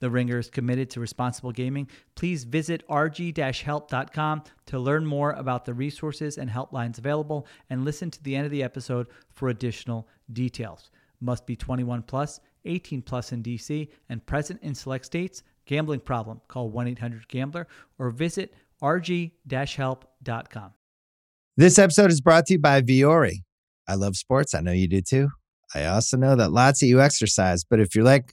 The Ringer is committed to responsible gaming. Please visit rg-help.com to learn more about the resources and helplines available and listen to the end of the episode for additional details. Must be 21 plus, 18 plus in DC and present in select states. Gambling problem? Call 1-800-GAMBLER or visit rg-help.com. This episode is brought to you by Vuori. I love sports. I know you do too. I also know that lots of you exercise, but if you're like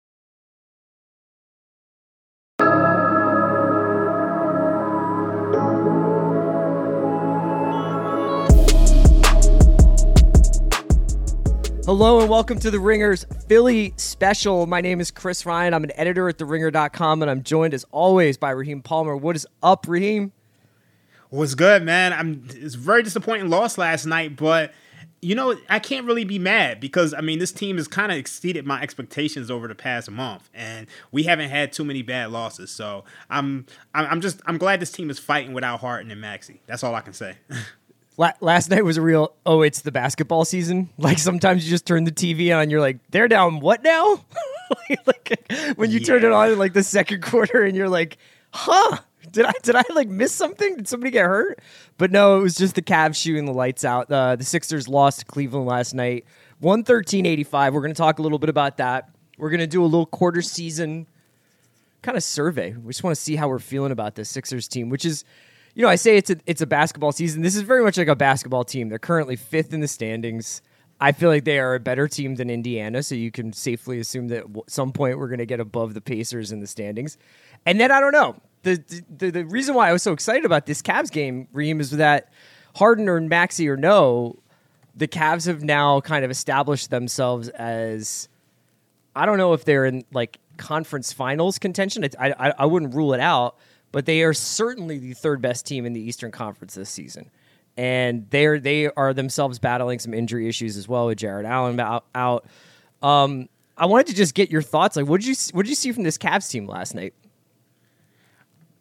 Hello and welcome to the Ringers Philly special. My name is Chris Ryan. I'm an editor at theringer.com and I'm joined as always by Raheem Palmer. What is up, Raheem? What's good, man? I'm it's very disappointing loss last night, but you know, I can't really be mad because I mean this team has kind of exceeded my expectations over the past month, and we haven't had too many bad losses. So I'm I'm just I'm glad this team is fighting without Harden and Maxey. That's all I can say. last night was a real oh it's the basketball season. Like sometimes you just turn the tv on you're like they're down what now? Like when you yeah. turn it on in like the second quarter and you're like huh? Did i did i like miss something? Did somebody get hurt? But no it was just the Cavs shooting the lights out. Uh, the sixers lost to cleveland last night 113-85 we're going to talk a little bit about that. We're going to do a little quarter season kind of survey. We just want to see how we're feeling about this sixers team which is you know, I say it's a it's a basketball season. This is very much like a basketball team. They're currently fifth in the standings. I feel like they are a better team than Indiana, so you can safely assume that at some point we're going to get above the Pacers in the standings. And then I don't know. The, the the reason why I was so excited about this Cavs game, Reem, is that Harden or Maxey or no, the Cavs have now kind of established themselves as I don't know if they're in like conference finals contention. I, I, I wouldn't rule it out, but they are certainly the third best team in the Eastern Conference this season. And they're they are themselves battling some injury issues as well with Jarrett Allen out. Um, I wanted to just get your thoughts. Like, what did you what did you see from this Cavs team last night?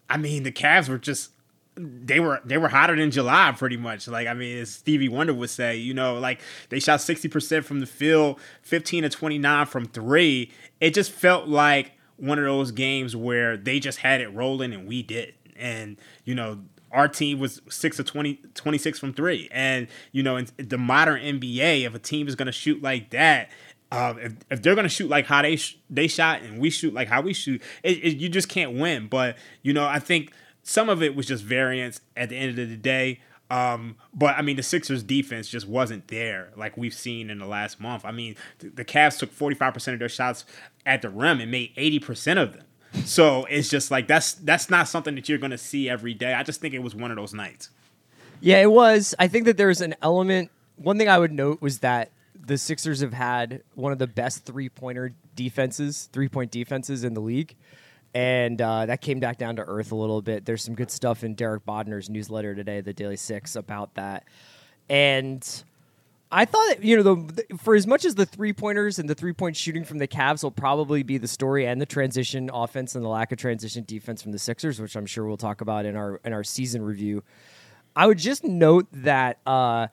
I mean, the Cavs were just they were they were hotter than July, pretty much. Like I mean, as Stevie Wonder would say, you know, like they shot sixty percent from the field, fifteen to twenty nine from three. It just felt like one of those games where they just had it rolling and we did. And, you know, our team was 6 of 20, 26 from three. And, you know, in the modern NBA, if a team is going to shoot like that, uh, if, if they're going to shoot like how they sh- they shot and we shoot like how we shoot, it, it, you just can't win. But, you know, I think some of it was just variance at the end of the day. Um, but I mean, the Sixers defense just wasn't there like we've seen in the last month. I mean, the, Cavs took 45% of their shots at the rim and made 80% of them. So it's just like that's that's not something that you're going to see every day. I just think it was one of those nights. Yeah, it was. I think that there's an element. One thing I would note was that the Sixers have had one of the best three pointer defenses, three point defenses in the league. And uh, that came back down to earth a little bit. There's some good stuff in Derek Bodner's newsletter today, the Daily Six, about that. And I thought, that, you know, the, for as much as the three pointers and the three point shooting from the Cavs will probably be the story, and the transition offense and the lack of transition defense from the Sixers, which I'm sure we'll talk about in our in our season review. I would just note that uh,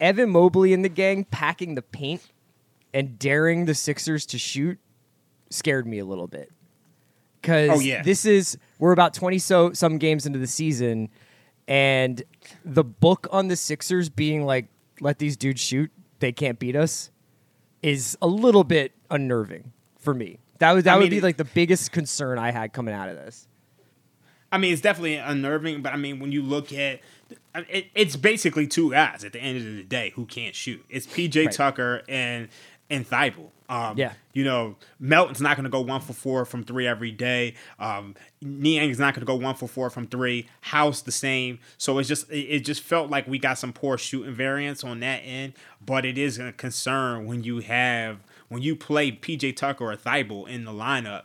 Evan Mobley and the gang packing the paint and daring the Sixers to shoot scared me a little bit because Oh, yeah. this is we're about 20 so some games into the season and the book on the Sixers being like let these dudes shoot they can't beat us is a little bit unnerving for me that would that I would mean, be like the biggest concern I had coming out of this I mean, it's definitely unnerving, but I mean, when you look at it, it's basically two guys at the end of the day who can't shoot. It's PJ Right. Tucker and and Thybulle. Um, Yeah. you know, Melton's not going to go one for four from three every day. Um, Niang's not going to go one for four from three. House the same. So it's just it, just felt like we got some poor shooting variance on that end. But it is a concern when you have when you play PJ Tucker or Thybulle in the lineup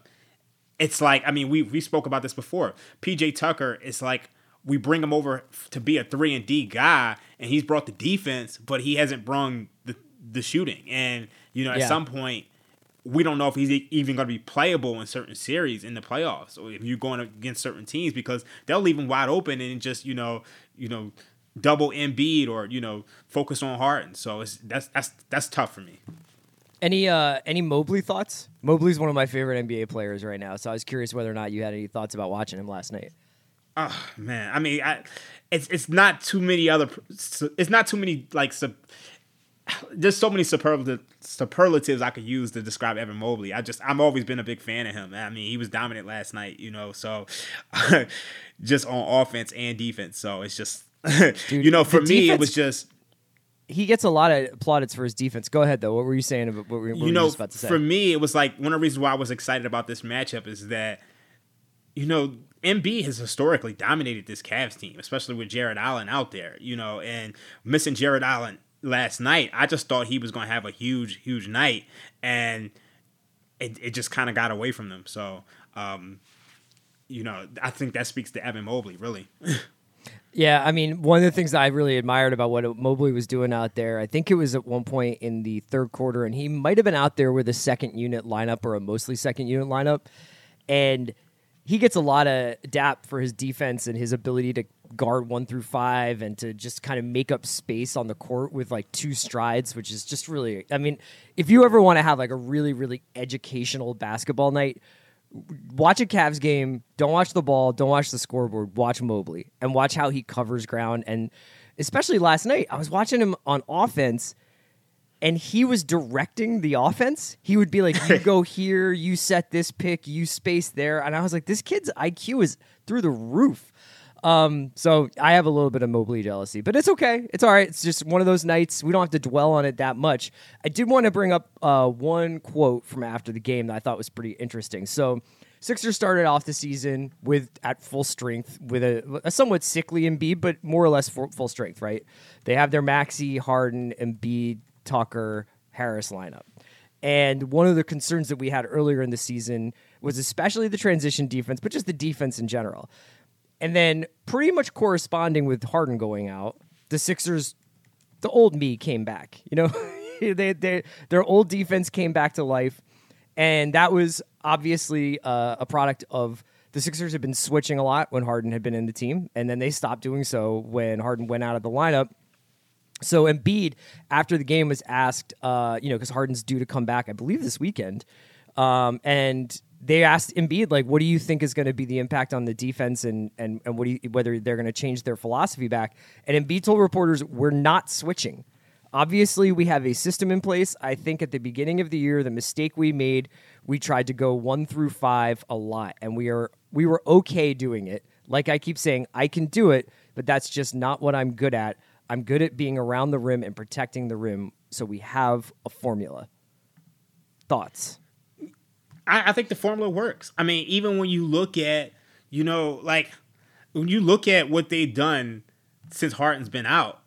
it's like I mean we we spoke about this before. PJ Tucker is like we bring him over to be a three and D guy, and he's brought the defense, but he hasn't brought the the shooting. And you know, at Yeah. some point, we don't know if he's even going to be playable in certain series in the playoffs, or if you're going against certain teams because they'll leave him wide open and just you know you know double Embiid or you know focus on Harden. So it's that's that's that's tough for me. any uh any Mobley thoughts Mobley's one of my favorite NBA players right now so I was curious whether or not you had any thoughts about watching him last night Oh man, I mean, I, it's it's not too many other. It's not too many like. Sub, there's so many superlative, superlatives I could use to describe Evan Mobley. I just I've always been a big fan of him. I mean, he was dominant last night, you know. So, just on offense and defense. So it's just, you know, for me, it was just he gets a lot of plaudits for his defense. Go ahead though. What were you saying about what were, what you know, just about to say? for me, it was like one of the reasons why I was excited about this matchup is that, you know, MB has historically dominated this Cavs team, especially with Jarrett Allen out there, you know, and missing Jarrett Allen last night, I just thought he was going to have a huge, huge night, and it, it just kind of got away from them. So, um, you know, I think that speaks to Evan Mobley, really. yeah, I mean, one of the things that I really admired about what Mobley was doing out there, I think it was at one point in the third quarter, and he might have been out there with a second unit lineup or a mostly second unit lineup, and he gets a lot of dap for his defense and his ability to guard one through five and to just kind of make up space on the court with like two strides, which is just really. I mean, if you ever want to have like a really really educational basketball night, watch a Cavs game. Don't watch the ball. Don't watch the scoreboard. Watch Mobley and watch how he covers ground. And especially last night, I was watching him on offense and he was directing the offense. He would be like, "You go here, you set this pick, you space there," and I was like, "This kid's IQ is through the roof." Um, so I have a little bit of Mobley jealousy, but it's okay. It's all right. It's just one of those nights. We don't have to dwell on it that much. I did want to bring up uh, one quote from after the game that I thought was pretty interesting. So. Sixers started off the season with at full strength with a, a somewhat sickly Embiid, but more or less full, strength, right? They have their Maxey, Harden, Embiid, Tucker, Harris lineup. And one of the concerns that we had earlier in the season was especially the transition defense, but just the defense in general. And then, pretty much corresponding with Harden going out, the Sixers, the old me came back. You know, they, they, their old defense came back to life. And that was obviously uh, a product of the Sixers had been switching a lot when Harden had been in the team. And then they stopped doing so when Harden went out of the lineup. So Embiid, after the game, was asked, uh, you know, because Harden's due to come back, I believe, this weekend, um, and they asked Embiid, like, what do you think is going to be the impact on the defense, and and and what do you, whether they're going to change their philosophy back? And Embiid told reporters, we're not switching. Obviously, we have a system in place. I think at the beginning of the year, the mistake we made, we tried to go one through five a lot, and we are we were okay doing it. Like I keep saying, I can do it, but that's just not what I'm good at. I'm good at being around the rim and protecting the rim. So we have a formula. Thoughts? I, I think the formula works. I mean, even when you look at, you know, like when you look at what they've done since Harden's been out,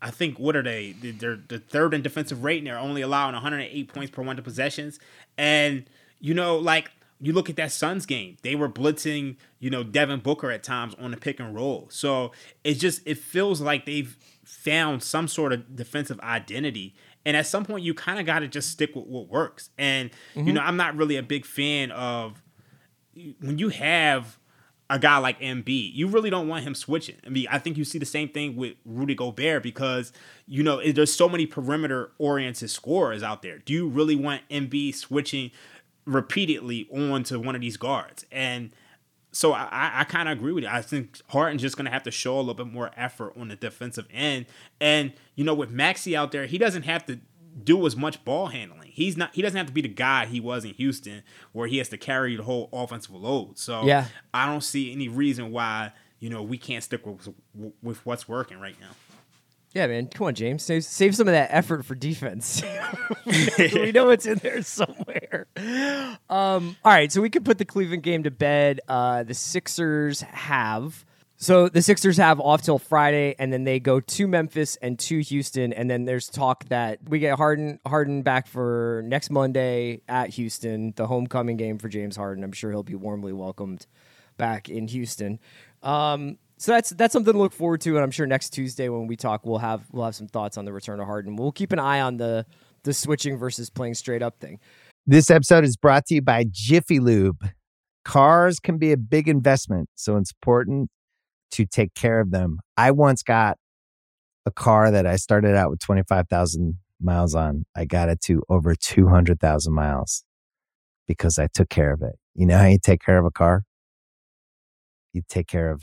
I think what are they? They're the third in defensive rating. They're only allowing 108 points per 100 possessions. And you know, like you look at that Suns game, they were blitzing, you know, Devin Booker at times on the pick and roll. So it just it feels like they've found some sort of defensive identity. And at some point, you kind of got to just stick with what works. And mm-hmm. you know, I'm not really a big fan of when you have a guy like MB, you really don't want him switching. I mean, I think you see the same thing with Rudy Gobert because you know there's so many perimeter oriented scorers out there. Do you really want MB switching repeatedly onto one of these guards? And so I, I kind of agree with you. I think Harden's just going to have to show a little bit more effort on the defensive end. And you know, with Maxey out there, he doesn't have to do as much ball handling. He's not. He doesn't have to be the guy he was in Houston, where he has to carry the whole offensive load. So yeah, I don't see any reason why you know we can't stick with with what's working right now. Yeah, man. Come on, James. Save, save some of that effort for defense. we know it's in there somewhere. Um, all right, so we could put the Cleveland game to bed. Uh, the Sixers have so the Sixers have off till Friday, and then they go to Memphis and to Houston, and then there's talk that we get Harden Harden back for next Monday at Houston, the homecoming game for James Harden. I'm sure he'll be warmly welcomed back in Houston. Um, so that's that's something to look forward to, and I'm sure next Tuesday when we talk, we'll have we'll have some thoughts on the return of Harden. We'll keep an eye on the the switching versus playing straight up thing. This episode is brought to you by Jiffy Lube. Cars can be a big investment, so it's important to take care of them. I once got a car that I started out with 25,000 miles on. I got it to over 200,000 miles because I took care of it. You know how you take care of a car? You take care of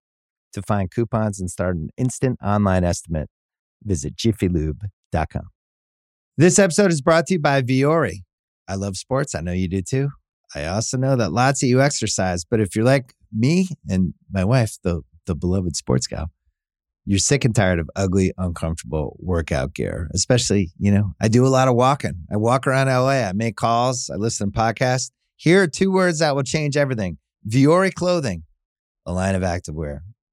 To find coupons and start an instant online estimate, visit jiffylube.com. This episode is brought to you by Vuori. I love sports. I know you do too. I also know that lots of you exercise, but if you're like me and my wife, the the beloved sports gal, you're sick and tired of ugly, uncomfortable workout gear. Especially, you know, I do a lot of walking. I walk around LA, I make calls, I listen to podcasts. Here are two words that will change everything Vuori Clothing, a line of activewear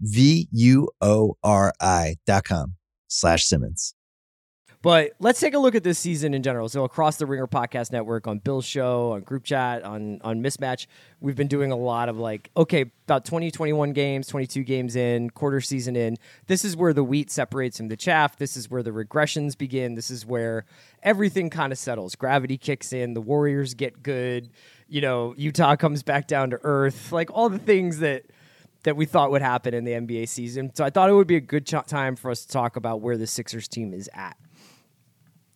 V-U-O-R-I dot com slash Simmons. But let's take a look at this season in general. So across the Ringer Podcast Network, on Bill's show, on Group Chat, on on Mismatch, we've been doing a lot of like, okay, about 20, 21 games, 22 games in, quarter season in. This is where the wheat separates from the chaff. This is where the regressions begin. This is where everything kind of settles. Gravity kicks in. The Warriors get good. You know, Utah comes back down to earth. Like all the things that that we thought would happen in the NBA season. So I thought it would be a good ch- time for us to talk about where the Sixers team is at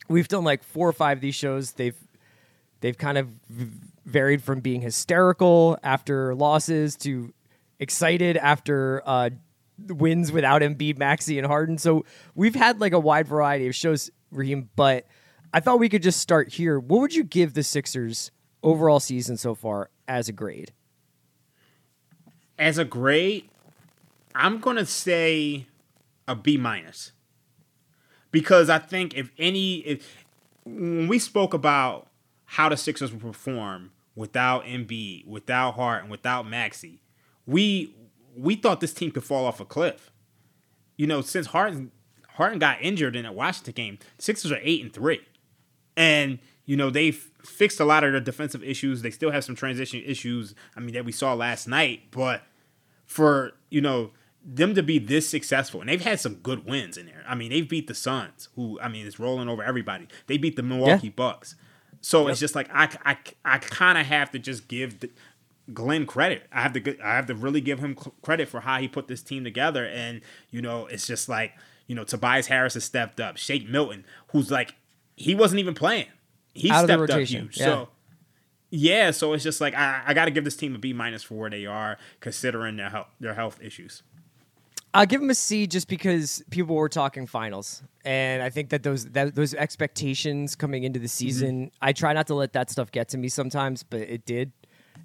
we've done like four or five of these shows. They've they've kind of varied from being hysterical after losses to excited after uh, wins without Embiid, Maxey, and Harden. So we've had like a wide variety of shows, Raheem. But I thought we could just start here. What would you give the Sixers overall season so far as a grade? As a grade, I'm gonna say a B minus because I think if any, if when we spoke about how the Sixers would perform without Embiid, without Hart, and without Maxey, we we thought this team could fall off a cliff. You know, since Harden Harden got injured in that Washington game, Sixers are eight and three, and you know they've fixed a lot of their defensive issues. They still have some transition issues. I mean that we saw last night, but for you know them to be this successful, and they've had some good wins in there. I mean, they've beat the Suns, who I mean is rolling over everybody. They beat the Milwaukee yeah. Bucks. So yep. it's just like I, I, I kind of have to just give the, Glenn credit. I have to I have to really give him credit for how he put this team together. And you know, it's just like you know, Tobias Harris has stepped up. Shake Milton, who's like he wasn't even playing, he Out stepped up huge. Yeah. So yeah, so it's just like I, I got to give this team a B minus for where they are, considering their health their health issues. I'll give them a C just because people were talking finals, and I think that those that, those expectations coming into the mm-hmm. season, mm-hmm. I try not to let that stuff get to me sometimes, but it did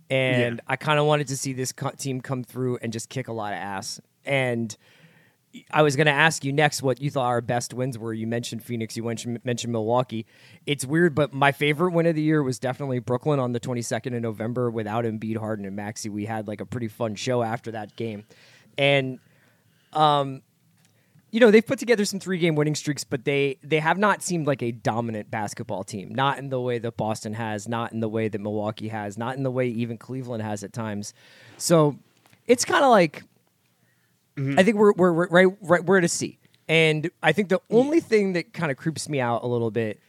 and yeah. I kind of wanted to see this co- team come through and just kick a lot of ass. And I was going to ask you next what you thought our best wins were. You mentioned Phoenix, you mentioned, mentioned Milwaukee. It's weird, but my favorite win of the year was definitely Brooklyn on the 22nd of November without Embiid, Harden, and Maxey. We had like a pretty fun show after that game. And um, you know they've put together some three game winning streaks, but they they have not seemed like a dominant basketball team. Not in the way that Boston has, not in the way that Milwaukee has, not in the way even Cleveland has at times. So it's kind of like mm-hmm. I think we're we're, we're right right we're at a C, and I think the only thing that kind of creeps me out a little bit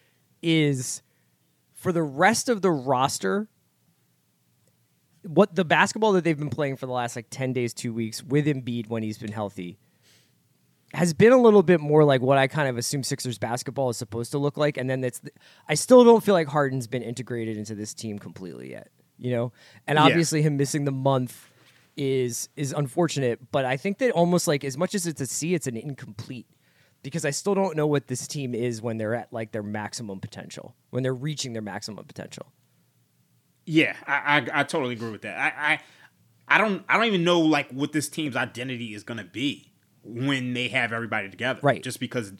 is for the rest of the roster what the basketball that they've been playing for the last like 10 days, 2 weeks with Embiid when he's been healthy has been a little bit more like what I kind of assume Sixers basketball is supposed to look like, and then it's I still don't feel like Harden's been integrated into this team completely yet, you know. And obviously, yeah. him missing the month is is unfortunate, but I think that almost like as much as it's a C, it's an incomplete because I still don't know what this team is when they're at like their maximum potential, when they're reaching their maximum potential. Yeah, I I, I totally agree with that. I, I I don't I don't even know like what this team's identity is going to be when they have everybody together. Right. Just because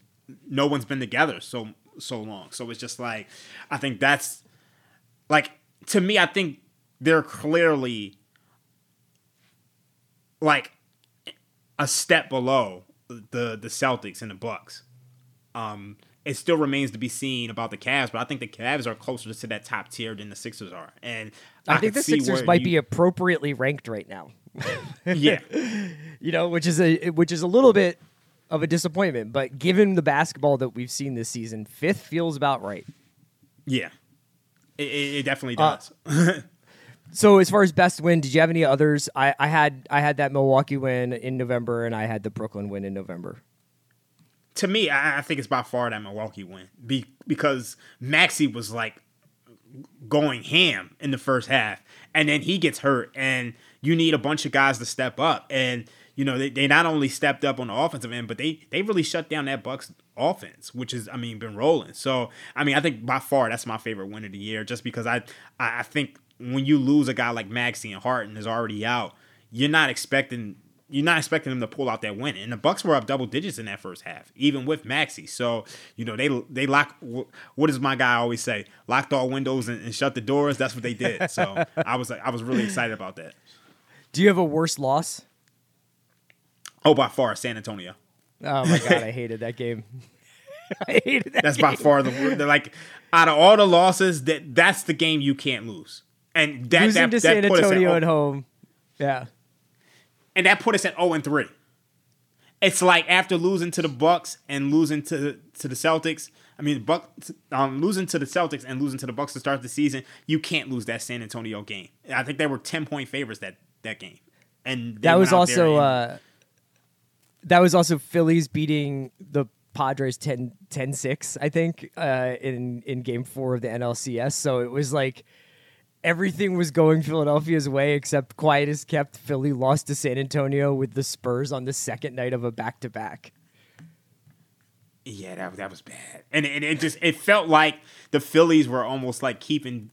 no one's been together so so long. So it's just like I think that's like to me I think they're clearly like a step below the the Celtics and the Bucks. Um it still remains to be seen about the Cavs, but I think the Cavs are closer to that top tier than the Sixers are. And I, I think the Sixers might you, be appropriately ranked right now. yeah, you know, which is a which is a little bit of a disappointment, but given the basketball that we've seen this season, fifth feels about right. Yeah, it, it definitely uh, does. Uh, so as far as best win, did you have any others? I, I had I had that Milwaukee win in November, and I had the Brooklyn win in November. To me, I, I think it's by far that Milwaukee win Be, because Maxey was like going ham in the first half, and then he gets hurt, and you need a bunch of guys to step up. And you know, they, they not only stepped up on the offensive end, but they they really shut down that Bucks offense, which is I mean been rolling. So I mean I think by far that's my favorite win of the year, just because I I, I think when you lose a guy like Maxey and Harden is already out, you're not expecting you're not expecting them to pull out that win. And the Bucks were up double digits in that first half, even with Maxey. So you know they they lock. What does my guy always say? Locked all windows and, and shut the doors. That's what they did. So I was like, I was really excited about that. Do you have a worse loss? Oh, by far, San Antonio. Oh my god, I hated that game. I hated that. That's game. by far the, the like out of all the losses that that's the game you can't lose. And that losing that, to that San Antonio at, at home, yeah. And that put us at zero oh and three. It's like after losing to the Bucks and losing to to the Celtics. I mean, Buck um, losing to the Celtics and losing to the Bucks to start the season. You can't lose that San Antonio game. I think they were ten point favorites that that game. And that was also uh, that was also Phillies beating the Padres 10, 10-6, I think, uh, in in game four of the NLCS. So it was like everything was going Philadelphia's way except quiet as kept. Philly lost to San Antonio with the Spurs on the second night of a back to back. Yeah, that that was bad, and, and it just it felt like the Phillies were almost like keeping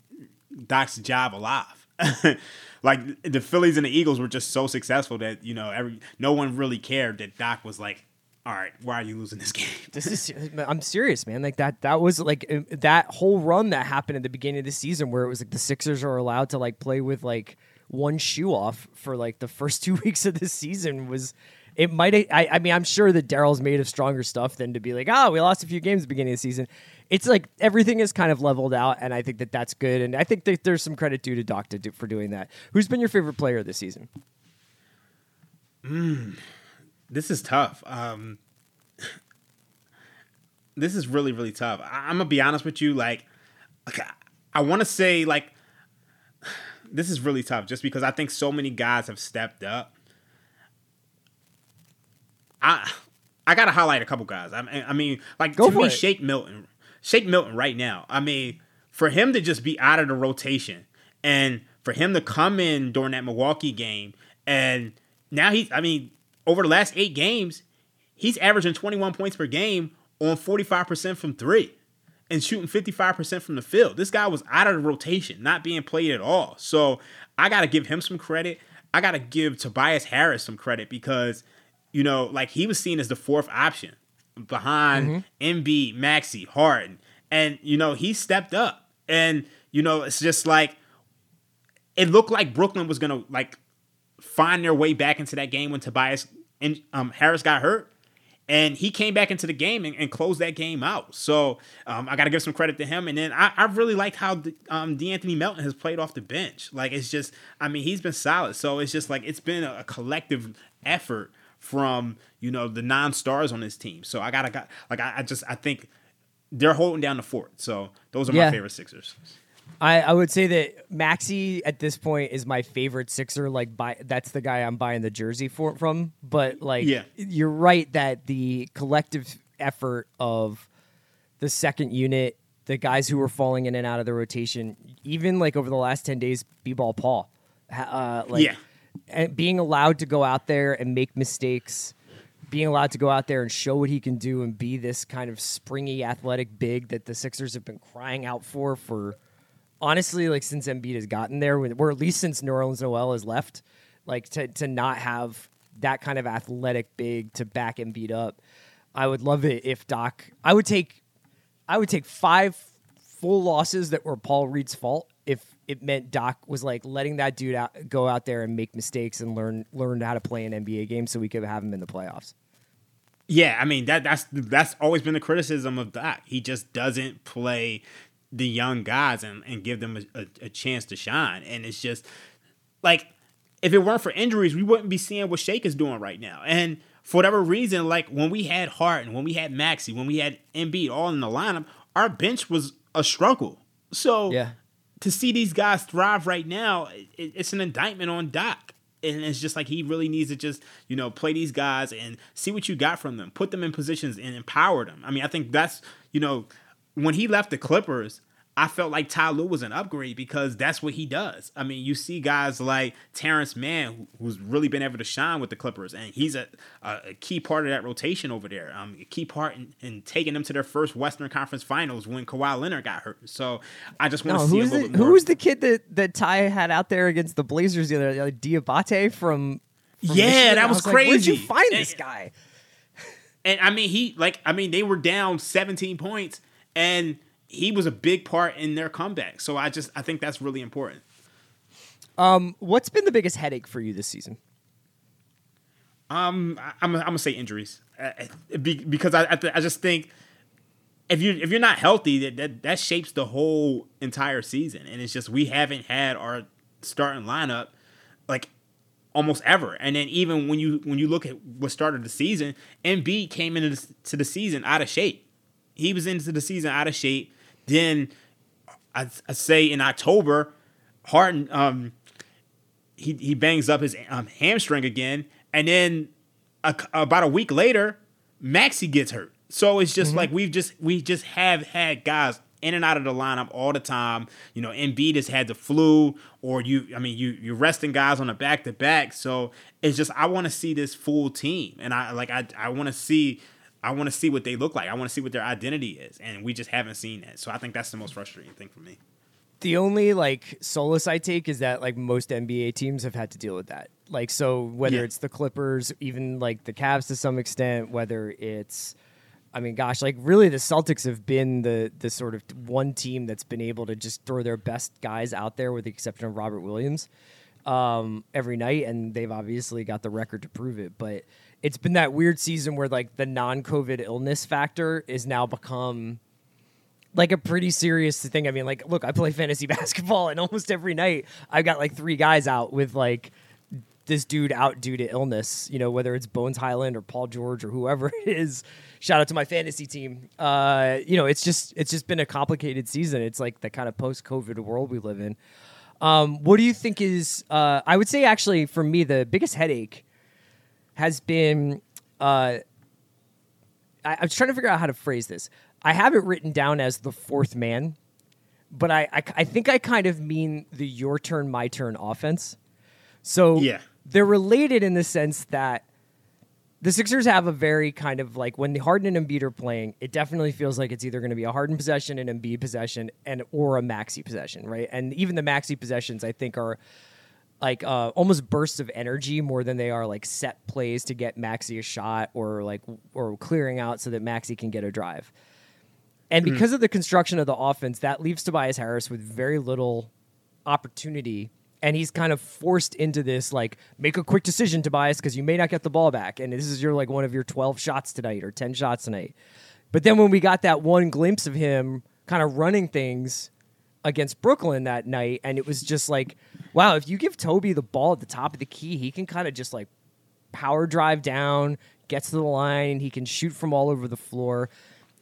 Doc's job alive. like the Phillies and the Eagles were just so successful that you know every no one really cared that Doc was like, all right, why are you losing this game? this is I'm serious, man. Like that that was like uh, that whole run that happened at the beginning of the season where it was like the Sixers are allowed to like play with like one shoe off for like the first two weeks of the season was it might I, I mean I'm sure that Daryl's made of stronger stuff than to be like oh we lost a few games at the beginning of the season it's like everything is kind of leveled out, and I think that that's good. And I think that there's some credit due to Doc to do, for doing that. Who's been your favorite player this season? Mm, this is tough. Um, this is really really tough. I, am gonna be honest with you. Like, like I, I want to say like this is really tough, just because I think so many guys have stepped up. I I gotta highlight a couple guys. I mean, I mean like Go to me, it. Shake Milton, Shake Milton right now. I mean, for him to just be out of the rotation and for him to come in during that Milwaukee game and now he's I mean, over the last eight games, he's averaging 21 points per game on 45% from three and shooting 55% from the field. This guy was out of the rotation, not being played at all. So I got to give him some credit. I got to give Tobias Harris some credit because, you know, like he was seen as the fourth option behind mm-hmm. Embiid, Maxey, Harden. And, you know, he stepped up. And, you know, it's just like, it looked like Brooklyn was going to, like, find their way back into that game when Tobias and um, Harris got hurt. And he came back into the game and, and closed that game out. So um, I got to give some credit to him. And then I, I really liked how the, um, D'Anthony Melton has played off the bench. Like it's just, I mean, he's been solid. So it's just like it's been a, a collective effort from you know the non-stars on this team. So I gotta got like I, I just I think they're holding down the fort. So those are Yeah. my favorite Sixers. I, I would say that Maxey at this point is my favorite Sixer. Like, buy, that's the guy I'm buying the jersey for from. But like, Yeah. you're right that the collective effort of the second unit, the guys who were falling in and out of the rotation, even like over the last ten days, B-ball Paul, uh, like, Yeah. and being allowed to go out there and make mistakes. Being allowed to go out there and show what he can do and be this kind of springy, athletic big that the Sixers have been crying out for for honestly, like since Embiid has gotten there, or at least since Nerlens Noel has left, like to to not have that kind of athletic big to back Embiid up, I would love it if Doc. I would take, I would take five full losses that were Paul Reed's fault if it meant Doc was like letting that dude out, go out there and make mistakes and learn learn how to play an NBA game so we could have him in the playoffs. Yeah, I mean that that's that's always been the criticism of Doc. He just doesn't play the young guys and, and give them a, a, a chance to shine. And it's just like if it weren't for injuries, we wouldn't be seeing what Shake is doing right now. And for whatever reason, like when we had Harden, when we had Maxey, when we had Embiid all in the lineup, our bench was a struggle. So Yeah. to see these guys thrive right now, it, it's an indictment on Doc. And it's just like he really needs to just, you know, play these guys and see what you got from them, put them in positions and empower them. I mean, I think that's, you know, when he left the Clippers, I felt like Ty Lue was an upgrade because that's what he does. I mean, you see guys like Terance Mann, who's really been able to shine with the Clippers, and he's a, a, key part of that rotation over there. Um, a key part in, in taking them to their first Western Conference Finals when Kawhi Leonard got hurt. So I just want No, to see a who's little the, bit more. who was the kid that that Ty had out there against the Blazers the other day? Like Diabate from. from Yeah, Michigan? that I was like, Where'd you find And- this guy? And I mean, he like I mean, they were down 17 points, and he was a big part in their comeback. So I just I think that's really important. Um, what's been the biggest headache for you this season? Um, I, I'm I'm gonna say injuries uh, uh, be, because I I, th- I just think if you if you're not healthy, that, that that shapes the whole entire season, and it's just we haven't had our starting lineup like almost ever. And then even when you when you look at what started the season, Embiid came into the, to the season out of shape. He was into the season out of shape. Then I, I say in October, Harden um he he bangs up his um, hamstring again, and then a, about a week later, Maxey gets hurt. So it's just like we've just we just have had guys in and out of the lineup all the time. You know, Embiid has had the flu, or you I mean you you're resting guys on a back to back. So it's just I want to see this full team, and I like I I want to see. I want to see what they look like. I want to see what their identity is, and we just haven't seen that. So I think that's the most frustrating thing for me. The only like solace I take is that like most NBA teams have had to deal with that. Like so whether Yeah. it's the Clippers, even like the Cavs to some extent, whether it's I mean gosh, like really the Celtics have been the the sort of one team that's been able to just throw their best guys out there with the exception of Robert Williams um, every night, and they've obviously got the record to prove it. But it's been that weird season where like the non-COVID illness factor is now become like a pretty serious thing. I mean, like, look, I play fantasy basketball, and almost every night I've got like three guys out with like this dude out due to illness. You know, whether it's Bones Hyland or Paul George or whoever it is. Shout out to my fantasy team. Uh, you know, it's just it's just been a complicated season. It's like the kind of post COVID world we live in. Um, what do you think is? Uh, I would say actually for me the biggest headache has been. Uh, I, I was trying to figure out how to phrase this. I have it written down as the fourth man, but I, I, I think I kind of mean the your turn, my turn offense. So Yeah. they're related in the sense that the Sixers have a very kind of like when the Harden and Embiid are playing, it definitely feels like it's either going to be a Harden possession, an Embiid possession, and or a Maxey possession, right? And even the Maxey possessions, I think, are like uh, almost bursts of energy more than they are like set plays to get Maxey a shot or like or clearing out so that Maxey can get a drive. And because of the construction of the offense, that leaves Tobias Harris with very little opportunity. And he's kind of forced into this, like, make a quick decision, Tobias, because you may not get the ball back. And this is your like one of your 12 shots tonight or 10 shots tonight. But then when we got that one glimpse of him kind of running things against Brooklyn that night, and it was just like, wow, if you give Toby the ball at the top of the key, he can kind of just like power drive down, gets to the line, he can shoot from all over the floor.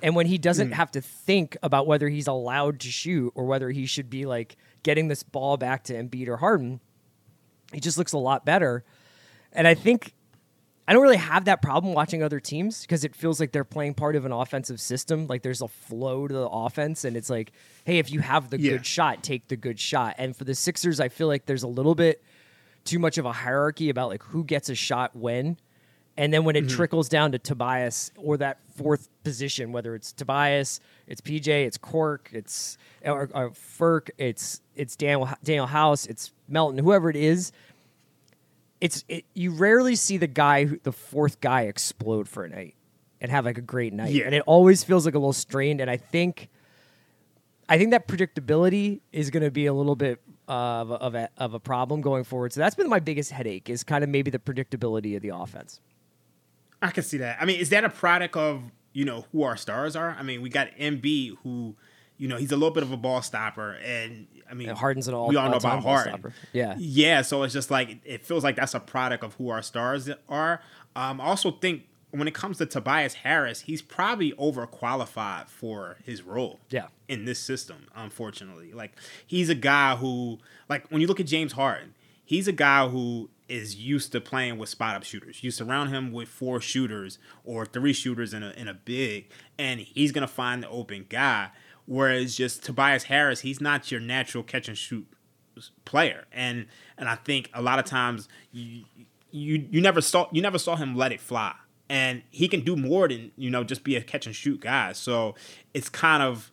And when he doesn't hmm. have to think about whether he's allowed to shoot or whether he should be like getting this ball back to Embiid or Harden, he just looks a lot better. And I think I don't really have that problem watching other teams because it feels like they're playing part of an offensive system. Like there's a flow to the offense, and it's like, hey, if you have the Yeah. good shot, take the good shot. And for the Sixers, I feel like there's a little bit too much of a hierarchy about like who gets a shot when. And then when it mm-hmm. trickles down to Tobias or that fourth position, whether it's Tobias, it's PJ, it's Cork, it's or, or Furk, it's it's Danuel Danuel House, it's Melton, whoever it is, it's it, you rarely see the guy, who, the fourth guy, explode for a night and have like a great night, Yeah. and it always feels like a little strained. And I think, I think that predictability is going to be a little bit of of a of a problem going forward. So that's been my biggest headache is kind of maybe the predictability of the offense. I can see that. I mean, is that a product of you know who our stars are? I mean, we got MB who, you know, he's a little bit of a ball stopper, and I mean, And Harden's an all- we all know about Harden. stopper. Yeah. yeah. So it's just like it feels like that's a product of who our stars are. Um, I also think when it comes to Tobias Harris, he's probably overqualified for his role. Yeah. in this system, unfortunately, like he's a guy who, like, when you look at James Harden, he's a guy who is used to playing with spot up shooters. You surround him with four shooters or three shooters in a in a big, and he's gonna find the open guy. Whereas just Tobias Harris, he's not your natural catch and shoot player, and and I think a lot of times you you you never saw you never saw him let it fly, and he can do more than you know just be a catch and shoot guy. So it's kind of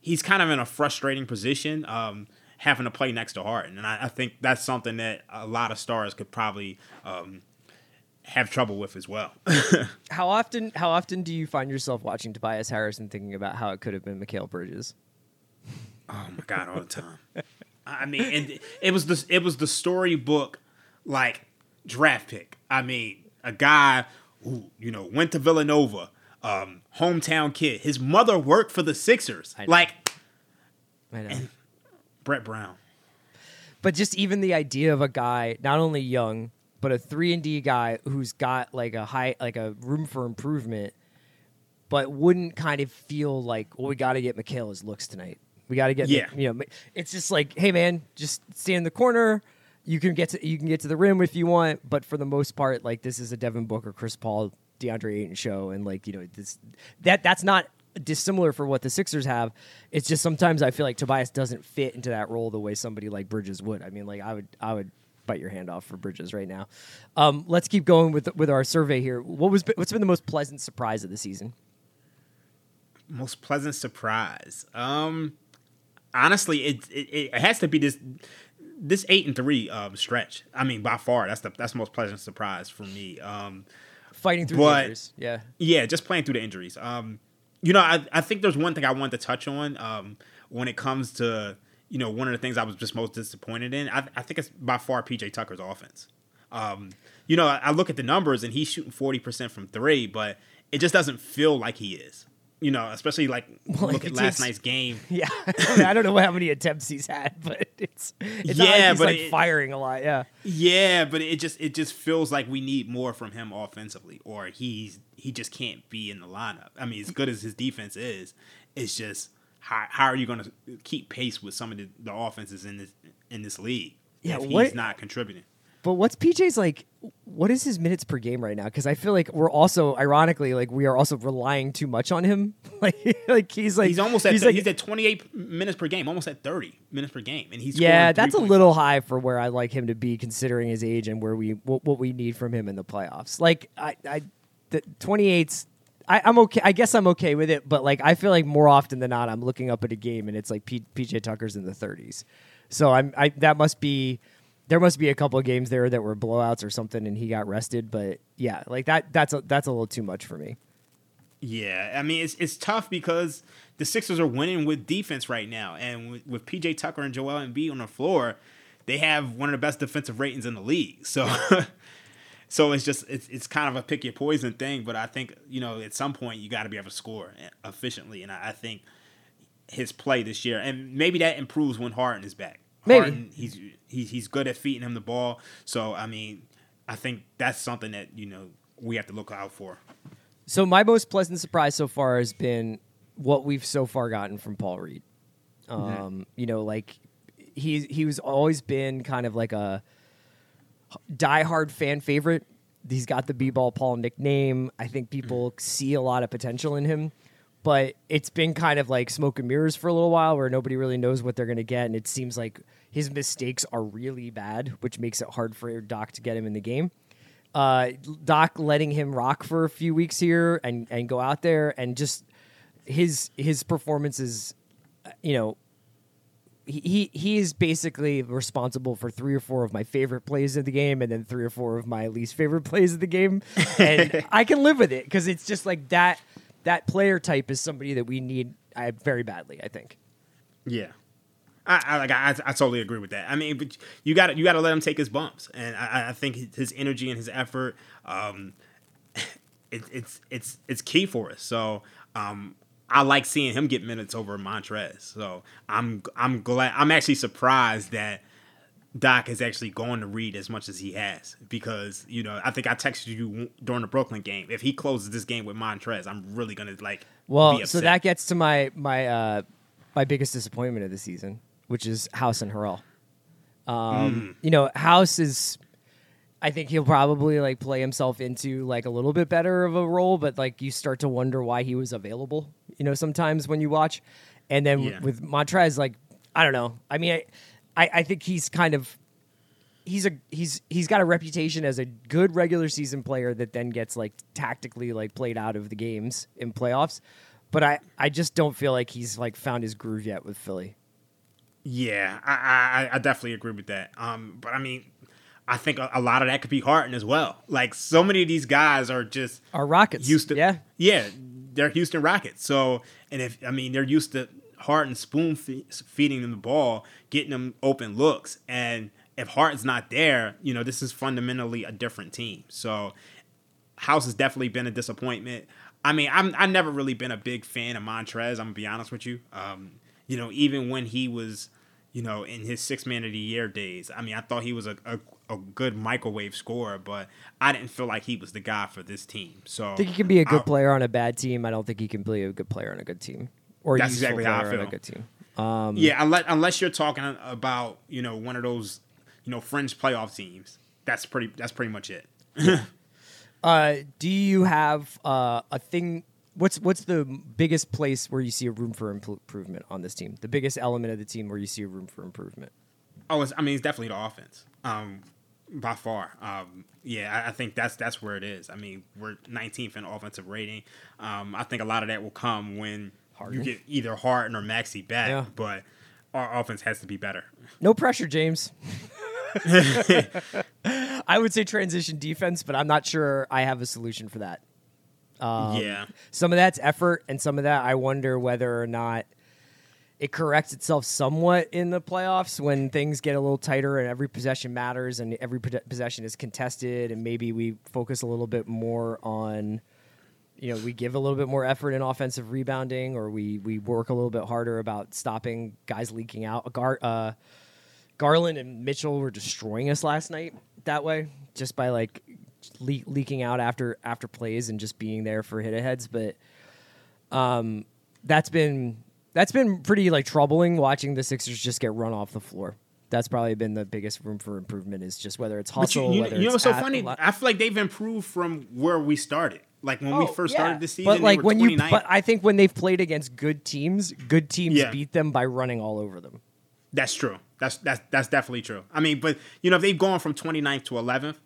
he's kind of in a frustrating position. Um, having to play next to Harden, and I, I think that's something that a lot of stars could probably um, have trouble with as well. How often? How often do you find yourself watching Tobias Harris and thinking about how it could have been Mikal Bridges? Oh my god, all the time. I mean, and it was the it was the storybook like draft pick. I mean, a guy who you know went to Villanova, um, hometown kid. His mother worked for the Sixers. I. Like I know. Brett Brown. but just even the idea of a guy not only young but a 3 and D guy who's got like a high like a room for improvement but wouldn't kind of feel like well we got to get Mikal his looks tonight. We got to get Yeah. you know it's just like hey man just stay in the corner you can get to you can get to the rim if you want but for the most part like this is a Devin Booker Chris Paul DeAndre Ayton show and like you know this that that's not dissimilar for what the Sixers have. It's just sometimes I feel like Tobias doesn't fit into that role the way somebody like Bridges would. I mean, like I would I would bite your hand off for Bridges right now. Um, let's keep going with with our survey here. What was what's been the most pleasant surprise of the season? most pleasant surprise. Um, honestly, it, it it has to be this this eight and three um stretch. I mean, by far, that's the that's the most pleasant surprise for me. Um, Fighting through But- the injuries. Yeah. yeah, just playing through the injuries. Um, you know, I I think there's one thing I wanted to touch on. Um, when it comes to you know one of the things I was just most disappointed in. I I think it's by far PJ Tucker's offense. Um, you know, I, I look at the numbers and he's shooting forty percent from three, but it just doesn't feel like he is. you know, especially like Well, look at last night's game. Yeah, I, mean, I don't know how many attempts he's had, but it's it's not Yeah, like but like it- firing a lot. Yeah, Yeah, but it just it just feels like we need more from him offensively, or he's he just can't be in the lineup. I mean, as good as his defense is, it's just how how are you going to keep pace with some of the, the offenses in this in this league Yeah, if he's not contributing? but what's PJ's like? What is his minutes per game right now? Because I feel like we're also, ironically, like we are also relying too much on him. like, like he's like He's almost at he's he's, like at 28 minutes per game, almost at 30 minutes per game, and he's yeah, that's a little high for where I like him to be, considering his age and where we what, what we need from him in the playoffs. Like I, I the 28's. I, I'm okay. I guess I'm okay with it, but like I feel like more often than not, I'm looking up at a game and it's like P, PJ Tucker's in the 30s. So I'm I that must be there must be a couple of games there that were blowouts or something, and he got rested. But yeah, like that that's a, that's a little too much for me. Yeah, I mean it's it's tough because the Sixers are winning with defense right now, and with, with PJ Tucker and Joel Embiid on the floor, they have one of the best defensive ratings in the league. So, so it's just it's it's kind of a pick your poison thing. But I think you know at some point you got to be able to score efficiently, and I, I think his play this year, and maybe that improves when Harden is back. Maybe. Harden, he's he's he's good at feeding him the ball. So I mean, I think that's something that you know we have to look out for. So my most pleasant surprise so far has been what we've so far gotten from Paul Reed. Um, You know, like he he was always been kind of like a diehard fan favorite. He's got the B-ball Paul nickname. I think people see a lot of potential in him, but it's been kind of like smoke and mirrors for a little while, where nobody really knows what they're going to get, and it seems like his mistakes are really bad, which makes it hard for Doc to get him in the game uh, Doc letting him rock for a few weeks here and and go out there and just his his performances, uh, you know. He, he is basically responsible for three or four of my favorite plays of the game, and then three or four of my least favorite plays of the game, and I can live with it because it's just like that. That player type is somebody that we need I, very badly. I think. Yeah. I, I like I, I totally agree with that. I mean, but you got you got to let him take his bumps, and I, I think his energy and his effort, um, it, it's it's it's key for us. So um, I like seeing him get minutes over Montrezl. So I'm I'm glad I'm actually surprised that Doc is actually going to Reed as much as he has because you know I think I texted you during the Brooklyn game. If he closes this game with Montrezl, I'm really gonna like. Well, so that gets to my my uh, my biggest disappointment of the season, which is House and Harrell. Um, You know, House is. I think he'll probably like play himself into like a little bit better of a role, but like you start to wonder why he was available. You know, sometimes when you watch, and then Yeah. with Montrezl, like I don't know. I mean, I, I I think he's kind of he's a he's he's got a reputation as a good regular season player that then gets like tactically like played out of the games in playoffs. But I, I just don't feel like he's like found his groove yet with Philly. Yeah, I, I I definitely agree with that. Um, but I mean, I think a, a lot of that could be Harden as well. Like so many of these guys are just are Rockets, used to yeah. yeah they're Houston Rockets. So and if I mean they're used to Harden spoon fe- feeding them the ball, getting them open looks, and if Harden's not there, you know this is fundamentally a different team. So House has definitely been a disappointment. I mean, I'm I've never really been a big fan of Montrezl. I'm gonna be honest with you. Um, you know, even when he was, you know, in his six man of the year days, I mean, I thought he was a, a, a good microwave scorer, but I didn't feel like he was the guy for this team. So I think he can be a good I- player on a bad team. I don't think he can be a good player on a good team. Or That's exactly how I player on a feel. good team. Um, Yeah, unless unless you're talking about you know one of those you know fringe playoff teams. That's pretty. That's pretty much it. Uh, do you have uh, a thing? What's what's the biggest place where you see a room for improvement on this team? The biggest element of the team where you see a room for improvement. Oh, it's, I mean, it's definitely the offense. Um, by far. Um, yeah, I, I think that's that's where it is. I mean, we're 19th in offensive rating. Um, I think a lot of that will come when Harden? you get either Harden or Maxey back. Yeah. But our offense has to be better. No pressure, James. I would say transition defense, but I'm not sure I have a solution for that. Um, yeah. Some of that's effort, and some of that I wonder whether or not it corrects itself somewhat in the playoffs when things get a little tighter and every possession matters and every pos- possession is contested, and maybe we focus a little bit more on you know we give a little bit more effort in offensive rebounding, or we we work a little bit harder about stopping guys leaking out. Gar, uh, Garland and Mitchell were destroying us last night that way, just by like le- leaking out after after plays and just being there for hit aheads. But um, that's been that's been pretty like troubling watching the Sixers just get run off the floor. That's probably been the biggest room for improvement is just whether it's But hustle. you, you, whether you know it's so at- funny? I feel like they've improved from where we started. Like when we Oh, first yeah. started this season, But like when you, 29th. but I think when they've played against good teams, good teams Yeah. beat them by running all over them. That's true. That's that's that's definitely true. I mean, but you know, if they've gone from 29th to 11th,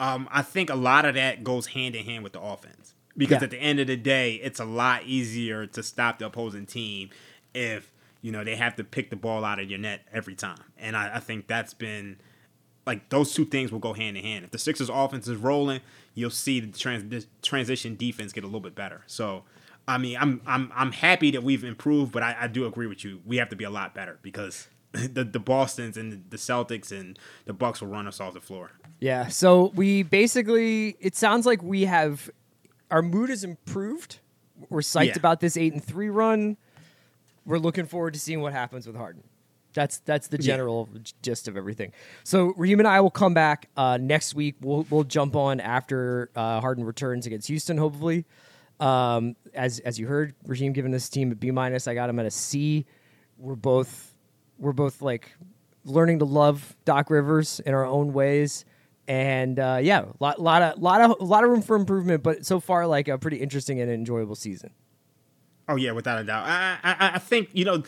um, I think a lot of that goes hand in hand with the offense. Because Yeah. at the end of the day, it's a lot easier to stop the opposing team if you know they have to pick the ball out of your net every time. And I, I think that's been like those two things will go hand in hand. If the Sixers offense is rolling, you'll see the trans- transition defense get a little bit better. So, I mean, I'm I'm I'm happy that we've improved, but I, I do agree with you. We have to be a lot better because the the Boston's and the Celtics and the Bucks will run us off the floor. Yeah. So we basically, it sounds like we have our mood has improved. We're psyched Yeah. about this eight and three run. We're looking forward to seeing what happens with Harden. That's that's the general gist of everything. So Raheem and I will come back uh, next week. We'll we'll jump on after uh, Harden returns against Houston, hopefully. Um, as as you heard, Raheem giving this team a B minus. I got him at a C. We're both we're both like learning to love Doc Rivers in our own ways. And uh, yeah, lot, lot of lot of a lot of room for improvement, but so far like a pretty interesting and enjoyable season. Oh yeah, without a doubt. I, I I think you know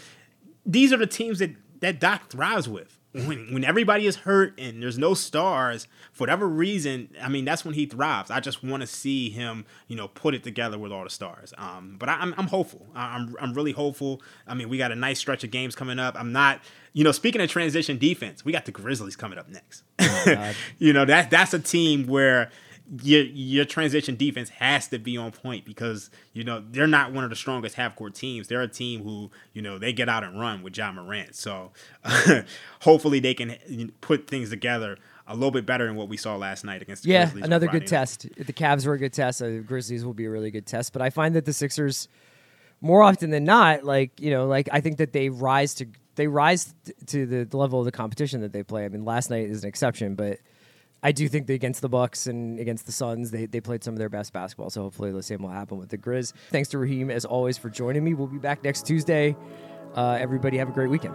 these are the teams that that Doc thrives with. When when everybody is hurt and there's no stars for whatever reason, I mean that's when he thrives. I just want to see him, you know, put it together with all the stars. Um, but I, I'm I'm hopeful. I'm I'm really hopeful. I mean, we got a nice stretch of games coming up. I'm not, you know, speaking of transition defense, we got the Grizzlies coming up next. you know that that's a team where your your transition defense has to be on point because you know they're not one of the strongest half court teams. They're a team who you know they get out and run with Ja Morant. So hopefully they can put things together a little bit better than what we saw last night against the Yeah, Grizzlies. another good test. The Cavs were a good test. The Grizzlies will be a really good test. But I find that the Sixers, more often than not, like you know, like I think that they rise to they rise to the level of the competition that they play. I mean, last night is an exception, but I do think that against the Bucks and against the Suns, they, they played some of their best basketball. So hopefully the same will happen with the Grizz. Thanks to Raheem as always for joining me. We'll be back next Tuesday. Uh, everybody have a great weekend.